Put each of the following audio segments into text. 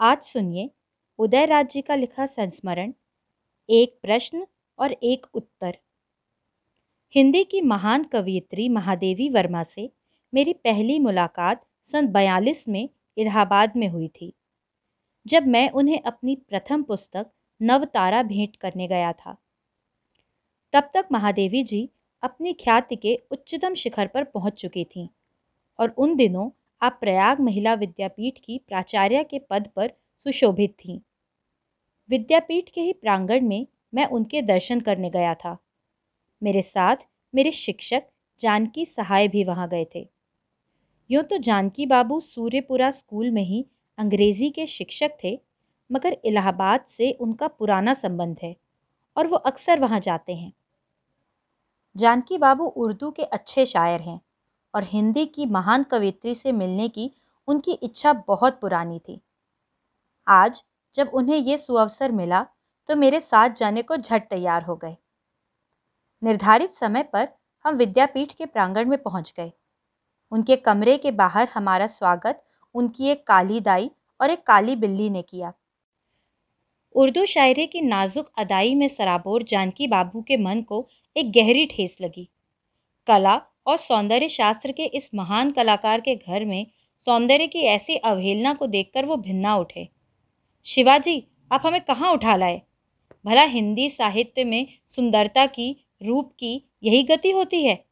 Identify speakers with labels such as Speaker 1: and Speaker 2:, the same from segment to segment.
Speaker 1: आज सुनिए उदयराज जी का लिखा संस्मरण, एक प्रश्न और एक उत्तर। हिंदी की महान कवियत्री महादेवी वर्मा से मेरी पहली मुलाकात सन बयालीस में इलाहाबाद में हुई थी, जब मैं उन्हें अपनी प्रथम पुस्तक नवतारा भेंट करने गया था। तब तक महादेवी जी अपनी ख्याति के उच्चतम शिखर पर पहुँच चुकी थीं और उन दिनों आप प्रयाग महिला विद्यापीठ की प्राचार्य के पद पर सुशोभित थीं। विद्यापीठ के ही प्रांगण में मैं उनके दर्शन करने गया था। मेरे साथ मेरे शिक्षक जानकी सहाय भी वहाँ गए थे। यूँ तो जानकी बाबू सूर्यपुरा स्कूल में ही अंग्रेज़ी के शिक्षक थे, मगर इलाहाबाद से उनका पुराना संबंध है और वो अक्सर वहाँ जाते हैं। जानकी बाबू उर्दू के अच्छे शायर हैं। और हिंदी की महान कवित्री से मिलने की उनकी इच्छा बहुत पुरानी थी। आज जब उन्हें ये सुअवसर मिला तो मेरे साथ जाने को झट तैयार हो गए। निर्धारित समय पर हम विद्यापीठ के प्रांगण में पहुँच गए। उनके कमरे के बाहर हमारा स्वागत उनकी एक काली दाई और एक काली बिल्ली ने किया। उर्दू शायरी की नाजुक अदाई में सराबोर जानकी बाबू के मन को एक गहरी ठेस लगी। कला और सौंदर्य शास्त्र के इस महान कलाकार के घर में सौंदर्य की ऐसी अवहेलना को देखकर वो भिन्ना उठे। शिवाजी, आप हमें कहाँ उठा लाए? भला हिंदी साहित्य में सुंदरता की, रूप की यही गति होती है?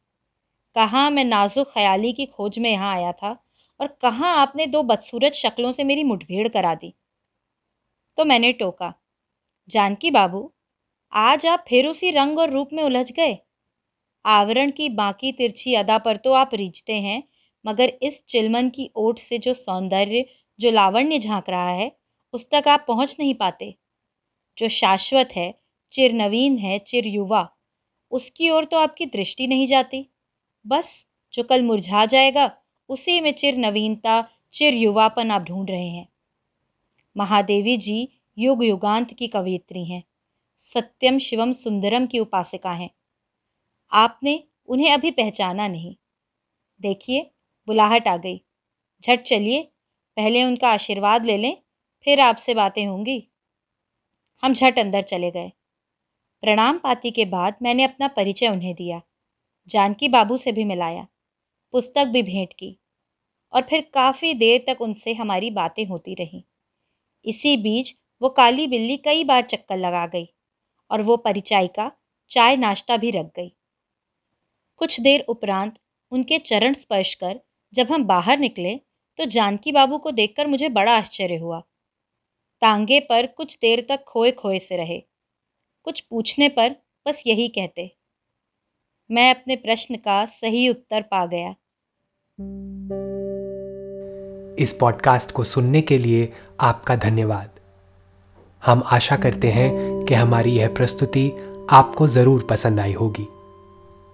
Speaker 1: कहाँ मैं नाजुक ख्याली की खोज में यहाँ आया था और कहाँ आपने दो बदसूरत शक्लों से मेरी मुठभेड़ करा दी? तो मैंने टोका, जानकी बाबू, आज आप फिर उसी रंग और रूप में उलझ गए? आवरण की बाकी तिरछी अदा पर तो आप रिझते हैं, मगर इस चिलमन की ओट से जो सौंदर्य, जो लावण्य झाँक रहा है, उस तक आप पहुँच नहीं पाते। जो शाश्वत है चिर नवीन है चिर युवा उसकी ओर तो आपकी दृष्टि नहीं जाती। बस, जो कल मुरझा जाएगा, उसी में चिर नवीनता चिर युवापन आप ढूंढ रहे हैं। महादेवी जी युग युगांत की कवयित्री हैं, सत्यम शिवम सुंदरम की उपासिका हैं। आपने उन्हें अभी पहचाना नहीं। देखिए, बुलाहट आ गई। झट चलिए, पहले उनका आशीर्वाद ले लें, फिर आपसे बातें होंगी। हम झट अंदर चले गए। प्रणाम पाती के बाद मैंने अपना परिचय उन्हें दिया। जानकी बाबू से भी मिलाया। पुस्तक भी भेंट की। और फिर काफ़ी देर तक उनसे हमारी बातें होती रहीं। इसी बीच वो काली बिल्ली कई बार चक्कर लगा गई और वो परिचायिका चाय नाश्ता भी रख गई। कुछ देर उपरांत उनके चरण स्पर्श कर जब हम बाहर निकले तो जानकी बाबू को देखकर मुझे बड़ा आश्चर्य हुआ। तांगे पर कुछ देर तक खोए खोए से रहे। कुछ पूछने पर बस यही कहते। मैं अपने प्रश्न का सही उत्तर पा गया।
Speaker 2: इस पॉडकास्ट को सुनने के लिए आपका धन्यवाद। हम आशा करते हैं कि हमारी यह प्रस्तुति आपको ज़रूर पसंद आई होगी।